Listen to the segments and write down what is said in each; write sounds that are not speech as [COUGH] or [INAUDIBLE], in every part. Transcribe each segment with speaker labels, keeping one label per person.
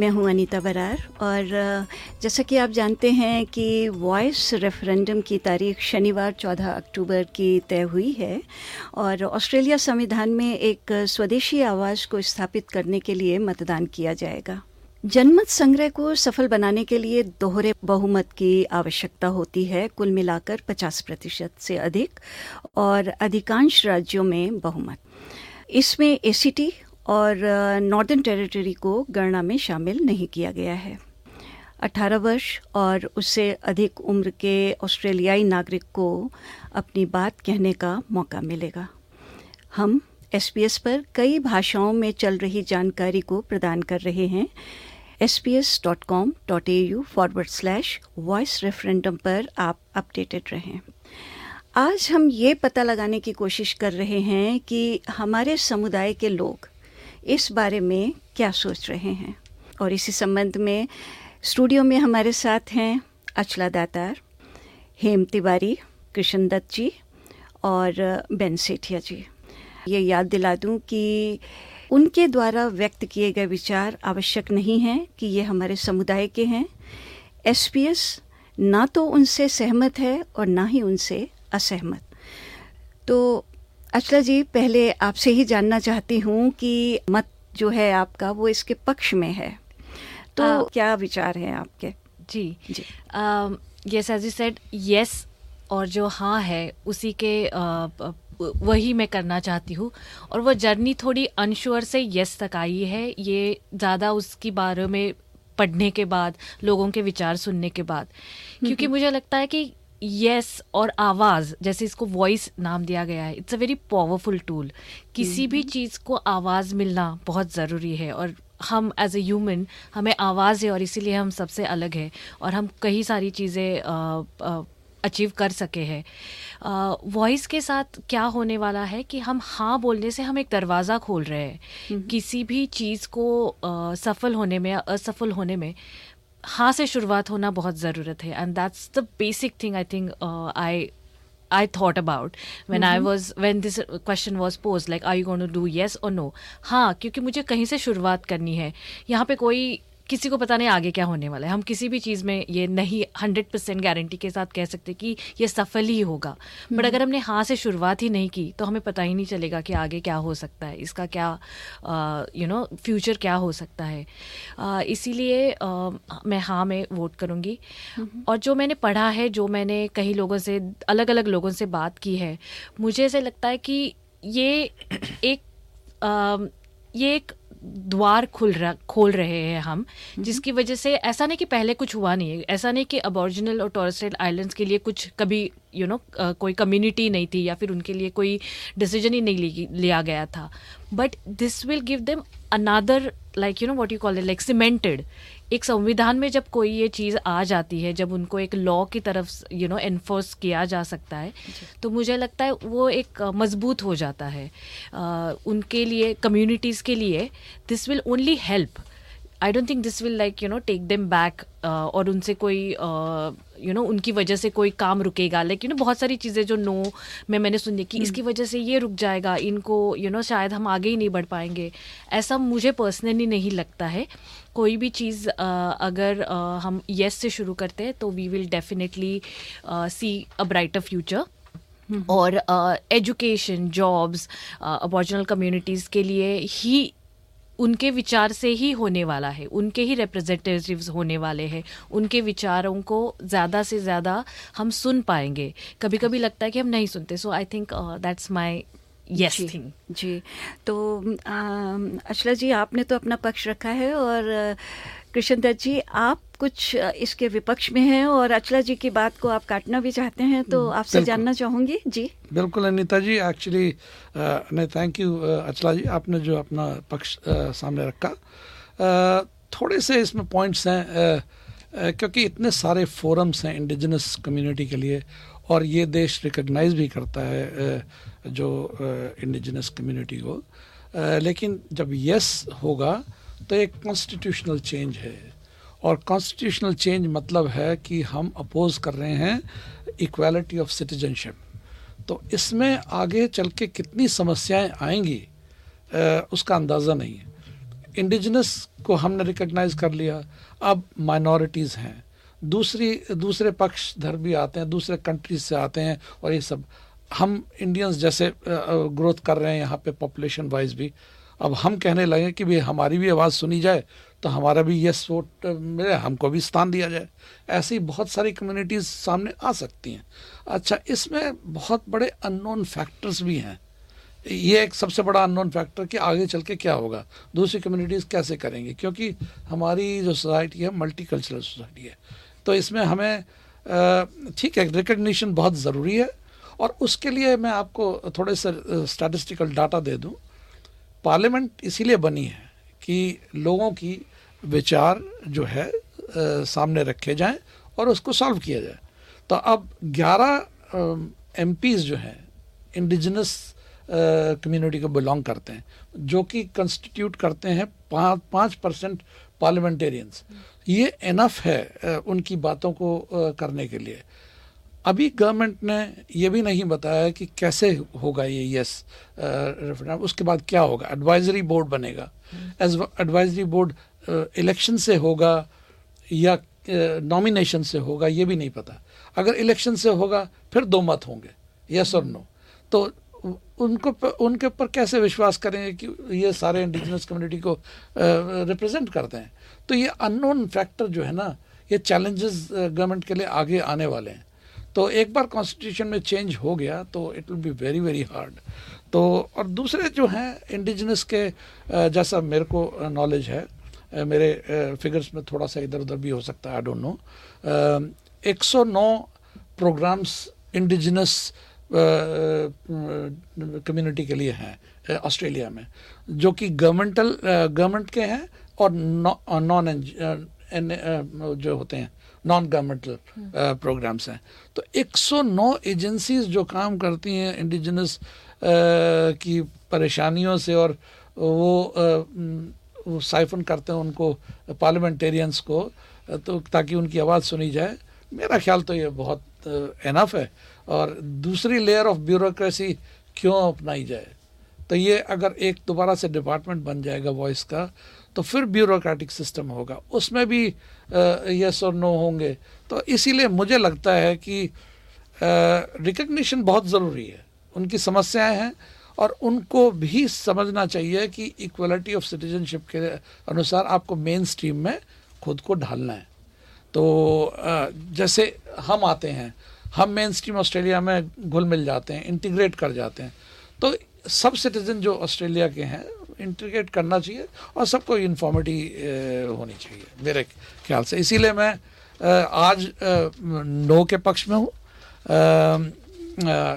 Speaker 1: मैं हूँ अनीता बरार और जैसा कि आप जानते हैं कि वॉइस रेफरेंडम की तारीख शनिवार 14 अक्टूबर की तय हुई है और ऑस्ट्रेलिया संविधान में एक स्वदेशी आवाज़ को स्थापित करने के लिए मतदान किया जाएगा। जनमत संग्रह को सफल बनाने के लिए दोहरे बहुमत की आवश्यकता होती है, कुल मिलाकर 50 प्रतिशत से अधिक और अधिकांश राज्यों में बहुमत। इसमें एसीटी और नॉर्दर्न टेरिटरी को गणना में शामिल नहीं किया गया है। 18 वर्ष और उससे अधिक उम्र के ऑस्ट्रेलियाई नागरिक को अपनी बात कहने का मौका मिलेगा। हम एसपीएस पर कई भाषाओं में चल रही जानकारी को प्रदान कर रहे हैं। S P S dot com dot A U forward slash voice referendum पर आप अपडेटेड रहें। आज हम ये पता लगाने की कोशिश कर रहे हैं कि हमारे समुदाय के लोग इस बारे में क्या सोच रहे हैं? और इसी संबंध में स्टूडियो में हमारे साथ हैं अचला दातार, हेम तिवारी, कृष्ण दत्त जी और बेन सेठिया जी। ये याद दिला दूँ कि उनके द्वारा व्यक्त किए गए विचार आवश्यक नहीं हैं कि ये हमारे समुदाय के हैं। एसपीएस ना तो उनसे सहमत है और ना ही उनसे असहमत। तो अचला जी पहले आपसे ही जानना चाहती हूँ कि मत जो है आपका वो इसके पक्ष में है। तो
Speaker 2: आ,
Speaker 1: क्या विचार हैं आपके?
Speaker 2: जी।
Speaker 1: जी।
Speaker 2: Yes as you said yes और जो हाँ है उसी के uh, वही मैं करना चाहती हूँ। और वो जर्नी थोड़ी अनश्योर से यस तक आई है। ये ज़्यादा उसके बारे में पढ़ने के बाद लोगों के विचार सुनने के बाद। क्योंकि मुझे लगता है कि यस और आवाज़ जैसे इसको वॉइस नाम दिया गया है it's a very powerful tool किसी भी चीज़ को आवाज़ मिलना बहुत ज़रूरी है और हम एज ए ह्यूमन हमें आवाज़ है और इसीलिए हम सबसे अलग है और हम कई सारी चीज़ें अचीव कर सके हैं। वॉइस के साथ क्या होने वाला है कि हम हाँ बोलने से हम एक दरवाज़ा खोल रहे हैं। किसी भी चीज़ को अ, सफल होने में असफल होने में हाँ से शुरुआत होना बहुत ज़रूरत है and that's the basic thing I think I I thought about when mm-hmm. I was when this question was posed like are you going to do yes or no हाँ क्योंकि मुझे कहीं से शुरुआत करनी है यहाँ पे कोई किसी को पता नहीं आगे क्या होने वाला है। हम किसी भी चीज़ में ये नहीं हंड्रेड परसेंट गारंटी के साथ कह सकते कि ये सफल ही होगा। बट अगर हमने हाँ से शुरुआत ही नहीं की तो हमें पता ही नहीं चलेगा कि आगे क्या हो सकता है। इसका क्या यू नो फ्यूचर क्या हो सकता है। uh, इसीलिए uh, मैं हाँ में वोट करूँगी। और जो मैंने पढ़ा है जो मैंने कई लोगों से अलग अलग लोगों से बात की है मुझे ऐसे लगता है कि ये एक अम, ये एक द्वार खुल रहा खोल रहे हैं हम जिसकी वजह से ऐसा नहीं कि पहले कुछ हुआ नहीं है। ऐसा नहीं कि अबॉरिजिनल और टॉरस्ट्रेल आइलैंड्स के लिए कुछ कभी यू you नो know, कोई कम्युनिटी नहीं थी या फिर उनके लिए कोई डिसीज़न ही नहीं लिया गया था। But this will give them another like you know what you call it like cemented एक संविधान में जब कोई ये चीज़ आ जाती है जब उनको एक लॉ की तरफ़ यू नो एनफोर्स किया जा सकता है तो मुझे लगता है वो एक मज़बूत हो जाता है। उनके लिए कम्युनिटीज़ के लिए this will only help I don't think this will like you know take them back और उनसे कोई यू नो उनकी वजह से कोई काम रुकेगा। लाइक यू नो बहुत सारी चीज़ें जो नो में मैंने सुनी कि इसकी वजह से ये रुक जाएगा इनको यू you नो know, शायद हम आगे ही नहीं बढ़ पाएँगे। ऐसा मुझे पर्सनली नहीं लगता है। कोई भी चीज़ अगर हम यस से शुरू करते हैं तो we will definitely see a brighter future और एजुकेशन जॉब्स अबॉर्जिनल कम्युनिटीज़ के लिए ही उनके विचार से ही होने वाला है उनके ही रिप्रेजेंटेटिव्स होने वाले हैं उनके विचारों को ज़्यादा से ज़्यादा हम सुन पाएँगे। कभी कभी लगता है कि हम नहीं सुनते so I think that's my yes
Speaker 1: ji,
Speaker 2: thing
Speaker 1: जी. तो अचला जी आपने तो अपना पक्ष रखा है और कृष्ण दत्त जी आप कुछ इसके विपक्ष में हैं और अचला जी की बात को आप काटना भी चाहते हैं तो आपसे जानना चाहूँगी। जी।
Speaker 3: बिल्कुल अनिता जी एक्चुअली नहीं थैंक यू अचला जी आपने जो अपना पक्ष अ, सामने रखा। अ, थोड़े से इसमें पॉइंट्स हैं क्योंकि इतने सारे फोरम्स हैं इंडिजिनस कम्युनिटी के लिए और ये देश रिकग्नाइज भी करता है जो इंडिजिनस कम्युनिटी को। लेकिन जब यस होगा तो एक कॉन्स्टिट्यूशनल चेंज है। और कॉन्स्टिट्यूशनल चेंज मतलब है कि हम अपोज कर रहे हैं इक्वालिटी ऑफ़ सिटीजनशिप तो इसमें आगे चल के कितनी समस्याएँ आएँगी उसका अंदाज़ा नहीं है। इंडिजिनस को हमने रिकग्नाइज कर लिया। अब माइनॉरिटीज़ हैं। दूसरी, दूसरे पक्ष धर भी आते हैं, दूसरे कंट्रीज़ से आते हैं और ये सब। हम इंडियंस जैसे ग्रोथ कर रहे हैं यहाँ पे पॉपुलेशन वाइज भी। अब हम कहने लगे कि भाई हमारी भी आवाज़ सुनी जाए तो हमारा भी यस वोट मिले, हमको भी स्थान दिया जाए। ऐसी बहुत सारी कम्युनिटीज़ सामने आ सकती हैं। अच्छा इसमें बहुत बड़े अननोन फैक्टर्स भी हैं। ये एक सबसे बड़ा अननोन फैक्टर कि आगे चल के क्या होगा। दूसरी कम्युनिटीज़ कैसे करेंगी? क्योंकि हमारी जो सोसाइटी है मल्टी सोसाइटी है। तो इसमें हमें ठीक है रिकग्निशन बहुत ज़रूरी है। और उसके लिए मैं आपको थोड़े से स्टैटिस्टिकल डाटा दे दूँ। पार्लियामेंट इसीलिए बनी है कि लोगों की विचार जो है आ, सामने रखे जाएँ और उसको सॉल्व किया जाए। तो अब 11 एम जो हैं इंडिजिनस कम्युनिटी को बिलोंग करते हैं जो कि कंस्टिट्यूट करते हैं पाँच पाँच परसेंट पार्लियामेंटेरियंस ये इनफ है उनकी बातों को करने के लिए। अभी गवर्नमेंट ने ये भी नहीं बताया कि कैसे होगा ये यस रेफरेंडम उसके बाद क्या होगा? एडवाइजरी बोर्ड बनेगा। एज एडवाइजरी बोर्ड इलेक्शन से होगा या नॉमिनेशन से होगा ये भी नहीं पता। अगर इलेक्शन से होगा फिर दो मत होंगे यस और नो तो उनको उनके ऊपर कैसे विश्वास करेंगे कि ये सारे इंडिजिनस कम्युनिटी को रिप्रेजेंट करते हैं? तो ये अननोन फैक्टर जो है ना ये चैलेंजेस गवर्नमेंट के लिए आगे आने वाले हैं। तो एक बार कॉन्स्टिट्यूशन में चेंज हो गया तो it will be very very hard तो और दूसरे जो हैं इंडिजिनस के जैसा मेरे को नॉलेज है मेरे फिगर्स में थोड़ा सा इधर उधर भी हो सकता है I don't know 109 programmes indigenous community के लिए हैं ऑस्ट्रेलिया में, जो कि गवर्नमेंटल गवर्नमेंट के हैं और नॉन जो होते हैं नॉन गवर्नमेंटल प्रोग्राम्स हैं। तो 109 एजेंसीज जो काम करती हैं इंडिजिनस की परेशानियों से और वो, साइफन करते हैं उनको पार्लियामेंटेरियंस को तो ताकि उनकी आवाज़ सुनी जाए। मेरा ख्याल तो ये बहुत इनफ है और दूसरी लेयर ऑफ़ ब्यूरोक्रेसी क्यों अपनाई जाए? तो ये अगर एक दोबारा से डिपार्टमेंट बन जाएगा वॉइस का तो फिर ब्यूरोक्रेटिक सिस्टम होगा। उसमें भी यस और नो होंगे। तो इसीलिए मुझे लगता है कि रिकग्निशन बहुत ज़रूरी है। उनकी समस्याएँ हैं और उनको भी समझना चाहिए कि इक्वलिटी ऑफ़ सिटीजनशिप के अनुसार आपको मेन स्ट्रीम में खुद को ढालना है। तो जैसे हम आते हैं, हम मेन स्ट्रीम ऑस्ट्रेलिया में घुल मिल जाते हैं इंटीग्रेट कर जाते हैं। तो सब सिटीजन जो ऑस्ट्रेलिया के हैं इंटीग्रेट करना चाहिए और सबको इन्फॉर्मिटी होनी चाहिए, मेरे ख्याल से। इसीलिए मैं आज नो के पक्ष में हूँ।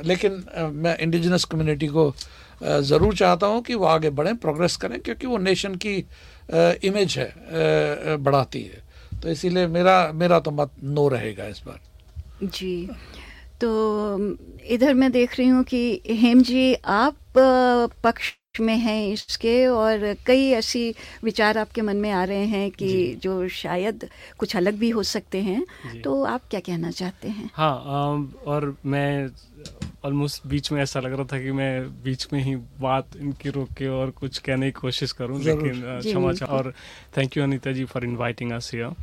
Speaker 3: लेकिन मैं इंडिजिनस कम्युनिटी को ज़रूर चाहता हूँ कि वो आगे बढ़ें प्रोग्रेस करें, क्योंकि वो नेशन की इमेज है बढ़ाती है। तो इसीलिए मेरा मेरा तो मत, नो रहेगा इस बार।
Speaker 1: जी। तो इधर मैं देख रही हूँ कि हेम जी आप पक्ष में हैं इसके और कई ऐसी विचार आपके मन में आ रहे हैं कि जो। शायद कुछ अलग भी हो सकते हैं। तो आप क्या कहना चाहते हैं?
Speaker 4: हाँ और मैं ऑलमोस्ट बीच में ऐसा लग रहा था कि मैं बीच में ही बात इनकी रोक के और कुछ कहने की कोशिश करूँ लेकिन क्षमा और thank you Anita ji for inviting us here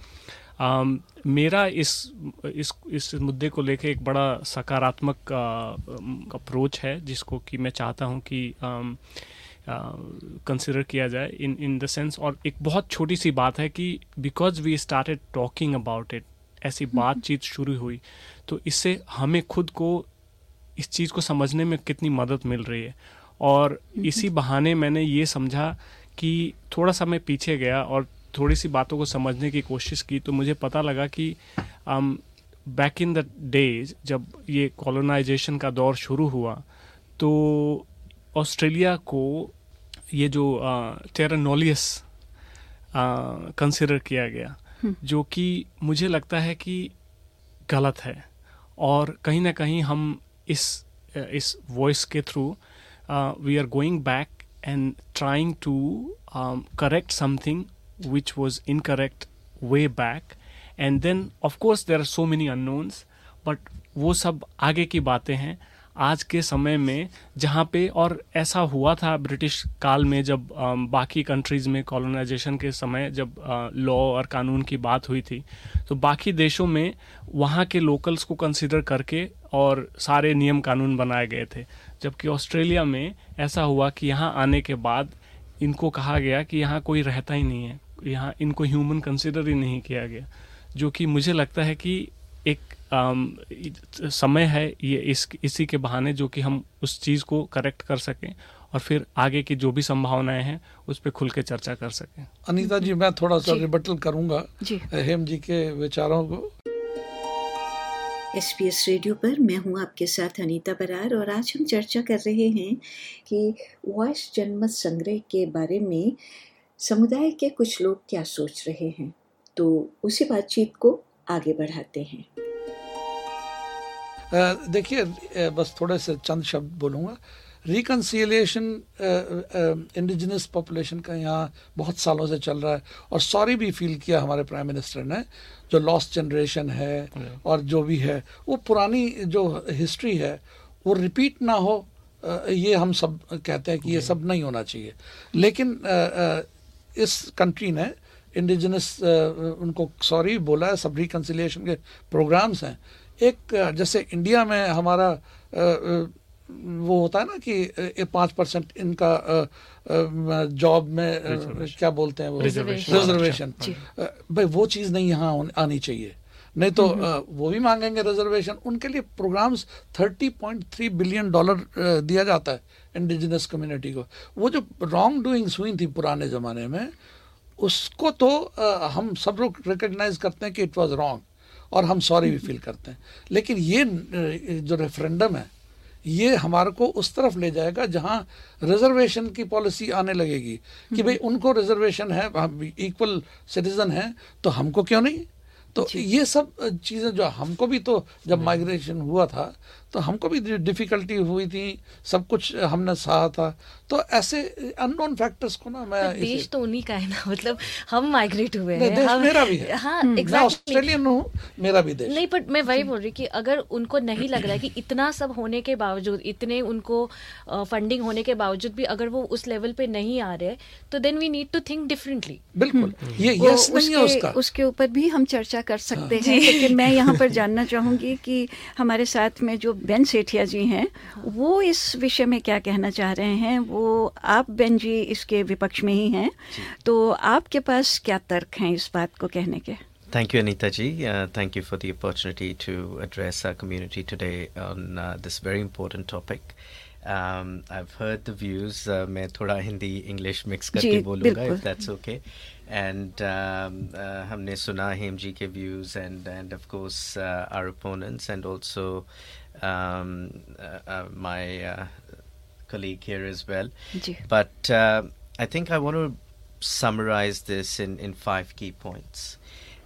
Speaker 4: Um, मेरा इस इस इस मुद्दे को लेके एक बड़ा सकारात्मक अप्रोच है जिसको कि मैं चाहता हूँ कि um, uh, किया जाए इन इन द सेंस और एक बहुत छोटी सी बात है कि because we started talking about it ऐसी हम्म। बातचीत शुरू हुई तो इससे हमें खुद को इस चीज़ को समझने में कितनी मदद मिल रही है और हम्म। इसी बहाने मैंने ये समझा कि थोड़ा सा मैं पीछे गया और थोड़ी सी बातों को समझने की कोशिश की तो मुझे पता लगा कि बैक इन द डेज़ जब ये कॉलोनाइजेशन का दौर शुरू हुआ तो ऑस्ट्रेलिया को ये जो टेरानोलियस कंसिडर किया गया जो कि मुझे लगता है कि गलत है। और कहीं ना कहीं हम इस इस वॉइस के through we are going back and trying to correct something which was incorrect way back and then of course there are so many unknowns but वो सब आगे की बातें हैं। आज के समय में जहाँ पे और ऐसा हुआ था ब्रिटिश काल में जब बाकी कंट्रीज़ में कॉलोनाइजेशन के समय जब लॉ और कानून की बात हुई थी तो बाकी देशों में वहाँ के लोकल्स को कंसिडर करके और सारे नियम कानून बनाए गए थे। जबकि ऑस्ट्रेलिया में ऐसा हुआ कि यहाँ आने के बाद इनको कहा गया कि यहाँ कोई रहता ही नहीं है, यहाँ इनको ह्यूमन कंसिडर ही नहीं किया गया। जो कि मुझे लगता है कि एक समय है ये इस इसी के बहाने जो कि हम उस चीज़ को करेक्ट कर सकें और फिर आगे की जो भी संभावनाएँ हैं उस पर खुल के चर्चा कर सकें।
Speaker 3: अनीता जी मैं थोड़ा सा रिबटल करूँगा। हेम जी के विचारों को।
Speaker 1: एस पी एस रेडियो पर मैं हूँ आपके साथ अनीता बरार और आज हम चर्चा कर रहे हैं कि वॉइस जनमत संग्रह के बारे में समुदाय के कुछ लोग क्या सोच रहे हैं। तो उसी बातचीत को आगे बढ़ाते हैं।
Speaker 3: देखिए बस थोड़े से चंद शब्द बोलूँगा। रिकन्सिलेशन इंडिजिनस पॉपुलेशन का यहाँ बहुत सालों से चल रहा है और सॉरी भी फील किया हमारे प्राइम मिनिस्टर ने जो लॉस्ट जनरेशन है और जो भी है वो पुरानी जो हिस्ट्री है वो रिपीट ना हो ये हम सब कहते हैं कि ये सब नहीं होना चाहिए। लेकिन इस कंट्री ने इंडिजिनस उनको सॉरी बोला है सब रिकन्सिलेशन के प्रोग्राम्स हैं एक जैसे इंडिया में हमारा वो होता है ना कि पाँच परसेंट इनका जॉब में क्या बोलते हैं वो? रिजर्वेशन भाई वो चीज़ नहीं यहाँ आनी चाहिए। नहीं तो। वो भी मांगेंगे रिजर्वेशन उनके लिए प्रोग्राम्स 30.3 बिलियन डॉलर दिया जाता है इंडिजिनस कम्युनिटी को। वो जो रॉन्ग डूइंग्स हुई थी पुराने ज़माने में उसको तो हम सब लोग रिकग्नाइज करते हैं कि इट वाज रॉन्ग और हम सॉरी भी फील करते हैं। लेकिन ये जो रेफरेंडम है ये हमारे को उस तरफ़ ले जाएगा जहाँ रिजर्वेशन की पॉलिसी आने लगेगी कि भाई उनको रिजर्वेशन है इक्वल सिटीजन है तो हमको क्यों नहीं? तो ये सब चीज़ें जो हमको भी तो जब माइग्रेशन हुआ था तो हमको भी डिफिकल्टी हुई थी सब कुछ हमने सहा था। तो ऐसे अननोन फैक्टर्स को ना मैं
Speaker 2: देश तो उन्हीं का है ना मतलब हम माइग्रेट हुए
Speaker 3: हैं देश हम, मेरा भी है।
Speaker 2: हाँ exactly. मैं
Speaker 3: ऑस्ट्रेलियन हूँ मेरा भी देश।
Speaker 2: नहीं बट मैं वही बोल रही कि अगर उनको नहीं लग रहा है कि इतना सब होने के बावजूद इतने उनको फंडिंग होने के बावजूद भी अगर वो उस लेवल पे नहीं आ रहे तो then we need to think differently
Speaker 3: बिल्कुल। ये यस नहीं है उसका
Speaker 1: उसके। ऊपर भी हम चर्चा कर सकते हाँ। हैं लेकिन मैं यहाँ पर जानना चाहूँगी कि हमारे साथ में जो बेन सेठिया जी हैं वो इस विषय में क्या कहना चाह रहे हैं वो आप बेन जी इसके विपक्ष में ही हैं तो आपके पास क्या तर्क हैं इस बात को कहने के
Speaker 5: Thank you, Anita ji. Uh, thank you for the opportunity to address our community today on uh, this very important topic. Um, I've heard the views. Uh, मैं थोड़ा हिंदी इंग्लिश मिक्स करके बोलूँगा if that's okay. And um, uh, हमने सुना हेम जी के views and and of course uh, our opponents and also um, uh, uh, my uh, colleague here as well. But I think I want to summarize this in, in five key points.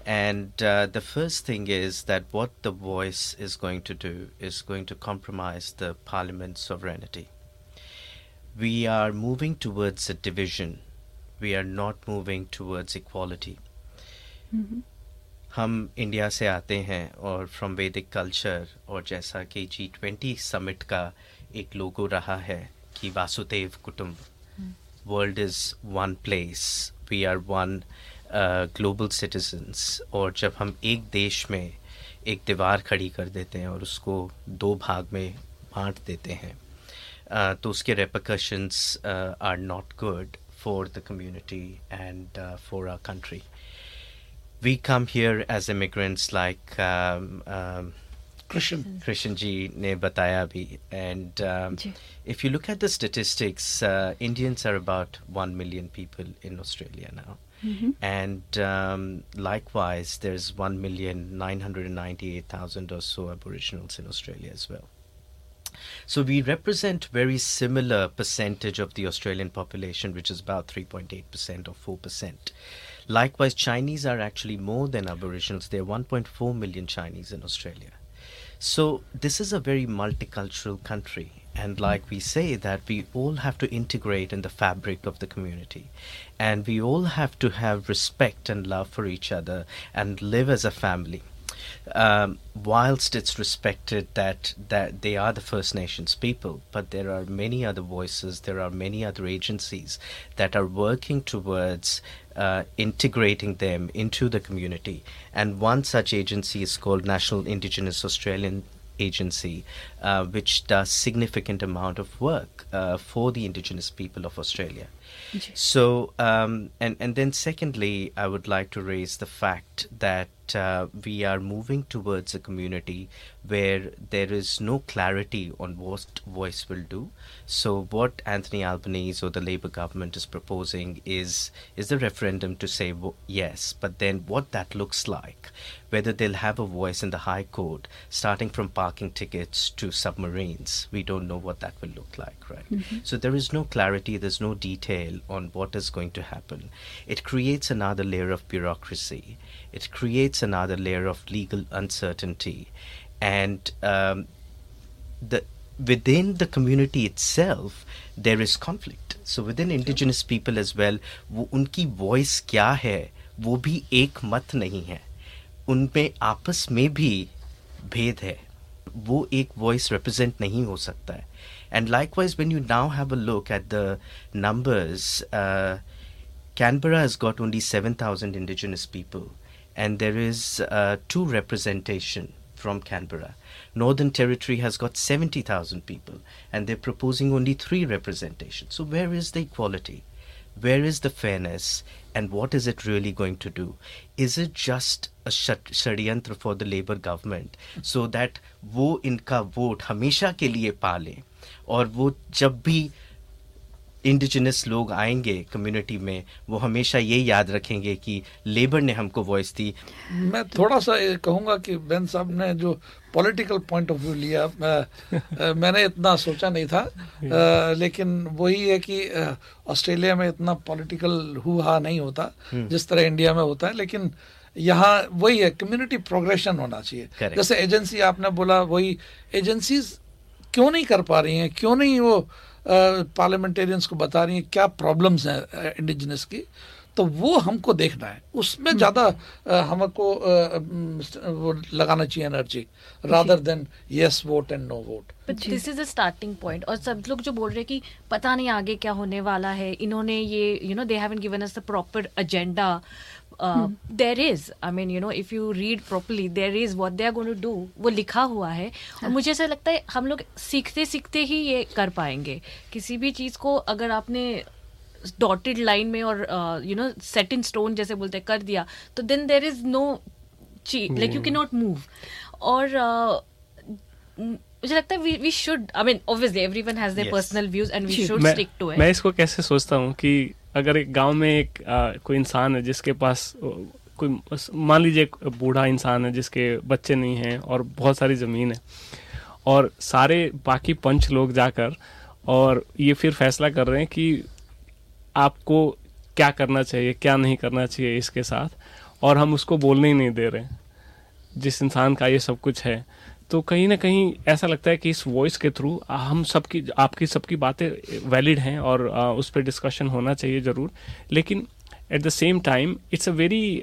Speaker 5: And uh, the first thing is that what the voice is going to do is going to compromise the parliament's sovereignty. We are moving towards a division. We are not moving towards equality. Mm-hmm. हम India से आते हैं और from वैदिक culture और जैसा कि G twenty summit का एक लोगो रहा है कि वासुदेव कुटुंब world is one place we are one global citizens और जब हम एक देश में एक दीवार खड़ी कर देते हैं और उसको दो भाग में बांट देते हैं uh, तो उसके repercussions are not good for the community and for our country we come here as immigrants like um, um,
Speaker 3: Christian.
Speaker 5: Christian ji ne bataya bhi. And um, if you look at the statistics, uh, Indians are about 1 million people in Australia now. Mm-hmm. And um, likewise, there's 1,998,000 or so Aboriginals in Australia as well. So we represent very similar percentage of the Australian population, which is about 3.8% or 4%. Likewise, Chinese are actually more than Aboriginals. There are 1.4 million Chinese in Australia. So this is a very multicultural country. And like we say, that we all have to integrate in the fabric of the community. And we all have to have respect and love for each other and live as a family um, whilst it's respected that that they are the First Nations people, but there are many other voices, there are many other agencies that are working towards uh, integrating them into the community. And one such agency is called National Indigenous Australian agency uh, which does significant amount of work uh, for the indigenous people of australia so um, and and then secondly i would like to raise the fact that uh, we are moving towards a community where there is no clarity on what voice will do. So, what Anthony Albanese or the Labour government is proposing is is the referendum to say yes, but then what that looks like, whether they'll have a voice in the High Court, starting from parking tickets to submarines, we don't know what that will look like, right? Mm-hmm. So there is no clarity, there's no detail on what is going to happen. It creates another layer of bureaucracy it creates another layer of legal uncertainty and um, the within the community itself there is conflict so within indigenous people as well वो उनकी voice क्या है वो भी एक मत नहीं है उनमें आपस में भी भेद है वो एक वॉइस रिप्रेजेंट नहीं हो सकता है and likewise when you now have a look at the numbers uh, canberra has got only 7000 indigenous people and there is uh, two representation from Canberra. Northern Territory has got 70,000 people and they're proposing only three representation. So where is the equality? Where is the fairness? And what is it really going to do? Is it just a षड्यंत्र for the Labour government so that वो इनका vote हमेशा के लिए पाले और वो जब भी इंडिजिनस लोग आएँगे कम्युनिटी में वो हमेशा ये याद रखेंगे कि लेबर ने हमको वॉइस दी।
Speaker 3: मैं थोड़ा सा कहूँगा कि बेन साहब ने जो पॉलिटिकल पॉइंट ऑफ़ व्यू लिया मैं, [LAUGHS] मैंने इतना सोचा नहीं था आ, लेकिन वही है कि ऑस्ट्रेलिया में इतना पॉलिटिकल हुआ नहीं होता हम्म। जिस तरह इंडिया में होता है लेकिन यहाँ वही है कम्युनिटी प्रोग्रेशन होना चाहिए। जैसे एजेंसी आपने बोला वही एजेंसीज क्यों नहीं कर पा रही हैं? क्यों नहीं वो पार्लियामेंटेरियंस को बता रही हैं क्या प्रॉब्लम्स हैं इंडिजिनस की? तो वो हमको देखना है। उसमें हम्म। ज़्यादा हमको वो लगाना चाहिए energy rather than yes vote and no vote
Speaker 2: this is a starting point और सब लोग जो बोल रहे हैं कि पता नहीं आगे क्या होने वाला है इन्होंने ये you know they haven't given us the proper agenda there is I mean you know if you read properly there is what they are going to do वो लिखा हुआ है। और हाँ। मुझे ऐसा लगता है हम लोग सीखते सीखते ही ये कर पाएँगे। किसी भी चीज़ को अगर आपने डॉटेड लाइन में और you know set in stone जैसे बोलते हैं कर दिया तो देन देर इज़ नो ची like you can not move और uh, मुझे लगता है we should I mean obviously everyone has their personal views and we should stick to it
Speaker 4: मैं इसको कैसे सोचता हूँ कि अगर एक गाँव में एक आ, कोई इंसान है जिसके पास कोई मान लीजिए बूढ़ा इंसान है जिसके बच्चे नहीं हैं और बहुत सारी ज़मीन है और सारे बाकी पंच लोग जाकर और ये फिर फैसला कर रहे हैं कि आपको क्या करना चाहिए क्या नहीं करना चाहिए इसके साथ और हम उसको बोलने ही नहीं दे रहे जिस इंसान का ये सब कुछ है तो कहीं ना कहीं ऐसा लगता है कि इस वॉइस के थ्रू हम सबकी आपकी सबकी बातें वैलिड हैं और उस पर डिस्कशन होना चाहिए ज़रूर। लेकिन at the same time it's a very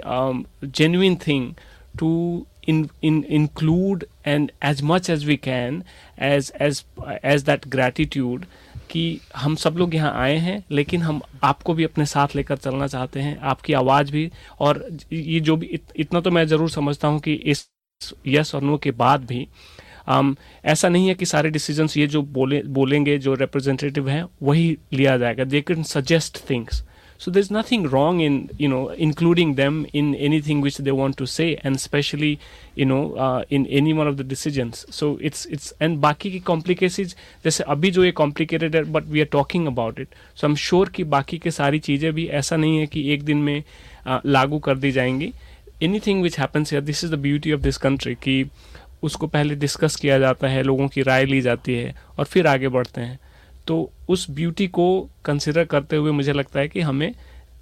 Speaker 4: genuine thing to in, in include and as much as we can as as as that gratitude कि हम सब लोग यहाँ आए हैं लेकिन हम आपको भी अपने साथ लेकर चलना चाहते हैं आपकी आवाज़ भी। और ये जो भी इत, इतना तो मैं ज़रूर समझता हूँ कि इस यस और नो के बाद भी आम, ऐसा नहीं है कि सारे डिसीजंस ये जो बोले बोलेंगे जो रिप्रेजेंटेटिव हैं वही लिया जाएगा। They can suggest things so they is nothing wrong in you know including them in anything which they want to say and specially you know in any one of the decision so it's it's and बाकी की complicacies जैसे अभी जो ये complicated है but we are talking about it so I am sure कि बाकी के सारी चीज़ें भी ऐसा नहीं है कि एक दिन में uh, लागू कर दी जाएँगी। Anything which happens here this is the beauty of this country कि उसको पहले डिस्कस किया जाता है लोगों की राय ली जाती है और फिर आगे बढ़ते हैं। तो उस ब्यूटी को कंसिडर करते हुए मुझे लगता है कि हमें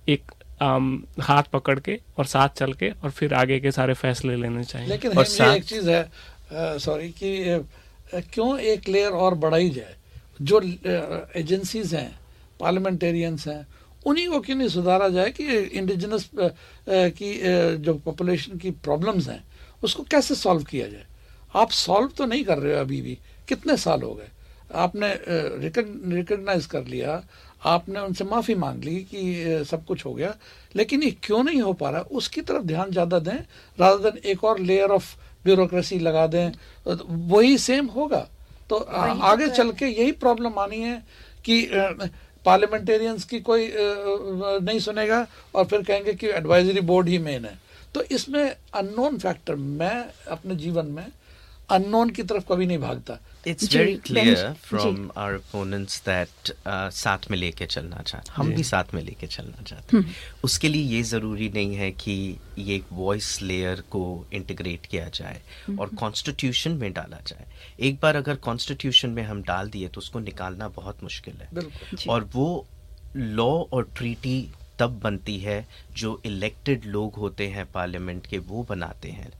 Speaker 4: एक um, हाथ पकड़ के और साथ चल के और फिर आगे के सारे फैसले लेने चाहिए।
Speaker 3: लेकिन
Speaker 5: और साथ-
Speaker 3: एक चीज़ है सॉरी कि क्यों एक लेयर और बढ़ाई जाए? जो एजेंसीज हैं पार्लियामेंटेरियंस हैं उन्हीं को क्यों नहीं सुधारा जाए कि इंडिजिनस की जो पॉपुलेशन की प्रॉब्लम्स हैं उसको कैसे सॉल्व किया जाए? आप सॉल्व तो नहीं कर रहे हो अभी भी। कितने साल हो गए? आपने रिकग्नाइज कर लिया। आपने उनसे माफ़ी मांग ली कि सब कुछ हो गया। लेकिन ये क्यों नहीं हो पा रहा? उसकी तरफ़ ध्यान ज़्यादा दें रादर देन एक और लेयर ऑफ़ ब्यूरोक्रेसी लगा दें वही सेम होगा। तो
Speaker 1: तो
Speaker 3: आगे चल के यही प्रॉब्लम आनी है कि पार्लियामेंटेरियंस की कोई नहीं सुनेगा और फिर कहेंगे कि एडवाइजरी बोर्ड ही मेन है। तो इसमें अननोन फैक्टर मैं अपने जीवन में अननोन की तरफ़ कभी नहीं भागता।
Speaker 5: It's very from our opponents that uh, साथ में लेके चलना चाहते हम भी। साथ में लेके चलना चाहते हैं। उसके लिए ये ज़रूरी नहीं है कि ये एक वॉइस लेयर को इंटीग्रेट किया जाए और कॉन्स्टिट्यूशन में डाला जाए। एक बार अगर कॉन्स्टिट्यूशन में हम डाल दिए तो उसको निकालना बहुत मुश्किल है। और वो लॉ और ट्रीटी तब बनती है जो इलेक्टेड लोग होते हैं पार्लियामेंट के वो बनाते हैं।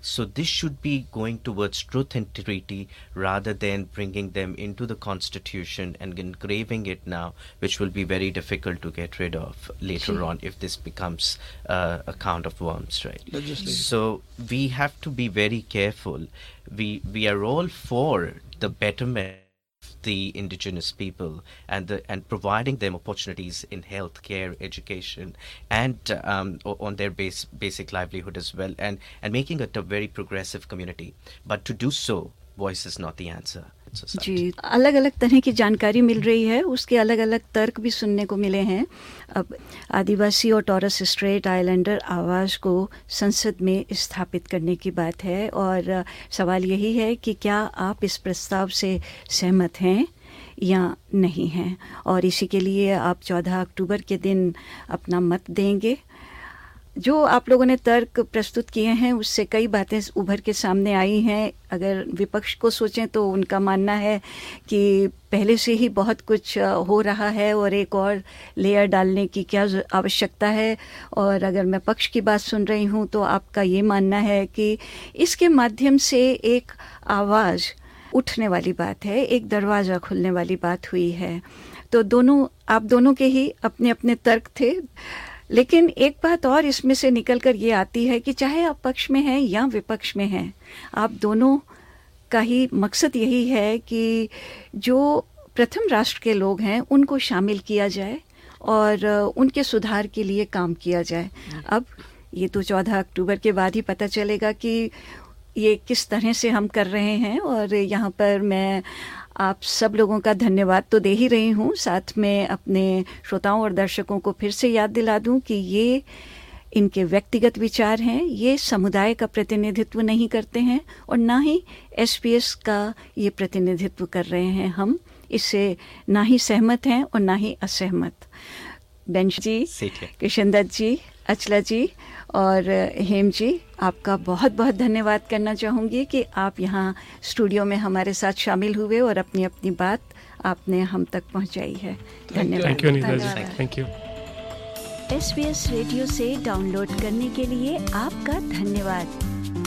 Speaker 5: So this should be going towards truth and treaty rather than bringing them into the constitution and engraving it now, which will be very difficult to get rid of later on if this becomes uh, a count of worms, right? So we have to be very careful. We we are all for the betterment the indigenous people and the and providing them opportunities in healthcare, education, and um, on their base basic livelihood as well, and and making it a very progressive community. But to do so, voice is not the answer.
Speaker 1: जी अलग अलग तरह की जानकारी मिल रही है। उसके अलग अलग तर्क भी सुनने को मिले हैं। अब आदिवासी और टॉरस स्ट्रेट आइलैंडर आवाज़ को संसद में स्थापित करने की बात है और सवाल यही है कि क्या आप इस प्रस्ताव से सहमत हैं या नहीं हैं? और इसी के लिए आप 14 अक्टूबर के दिन अपना मत देंगे। जो आप लोगों ने तर्क प्रस्तुत किए हैं, उससे कई बातें उभर के सामने आई हैं। अगर विपक्ष को सोचें तो उनका मानना है कि पहले से ही बहुत कुछ हो रहा है और एक और लेयर डालने की क्या आवश्यकता है। और अगर मैं पक्ष की बात सुन रही हूँ तो आपका ये मानना है कि इसके माध्यम से एक आवाज़ उठने वाली बात है, एक दरवाज़ा खुलने वाली बात हुई है। तो दोनों, आप दोनों के ही अपने अपने तर्क थे। लेकिन एक बात और इसमें से निकल कर ये आती है कि चाहे आप पक्ष में हैं या विपक्ष में हैं, आप दोनों का ही मकसद यही है कि जो प्रथम राष्ट्र के लोग हैं, उनको शामिल किया जाए और उनके सुधार के लिए काम किया जाए। अब ये तो चौदह अक्टूबर के बाद ही पता चलेगा कि ये किस तरह से हम कर रहे हैं और यहाँ पर मैं आप सब लोगों का धन्यवाद तो दे ही रही हूँ। साथ में अपने श्रोताओं और दर्शकों को फिर से याद दिला दूँ कि ये इनके व्यक्तिगत विचार हैं। ये समुदाय का प्रतिनिधित्व नहीं करते हैं और ना ही एसपीएस का ये प्रतिनिधित्व कर रहे हैं हम। इससे ना ही सहमत हैं और ना ही असहमत। बेंच जी किशन दत्त जी अचला जी और हेम जी आपका बहुत बहुत धन्यवाद करना चाहूँगी कि आप यहाँ स्टूडियो में हमारे साथ शामिल हुए और अपनी अपनी बात आपने हम तक पहुँचाई है। धन्यवाद। Thank
Speaker 4: you U
Speaker 1: S radio से डाउनलोड करने के लिए आपका धन्यवाद।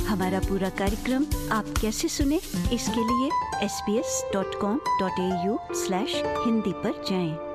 Speaker 1: हमारा पूरा कार्यक्रम आप कैसे सुने इसके लिए sbs.com.au स्लैश हिंदी पर जाएँ।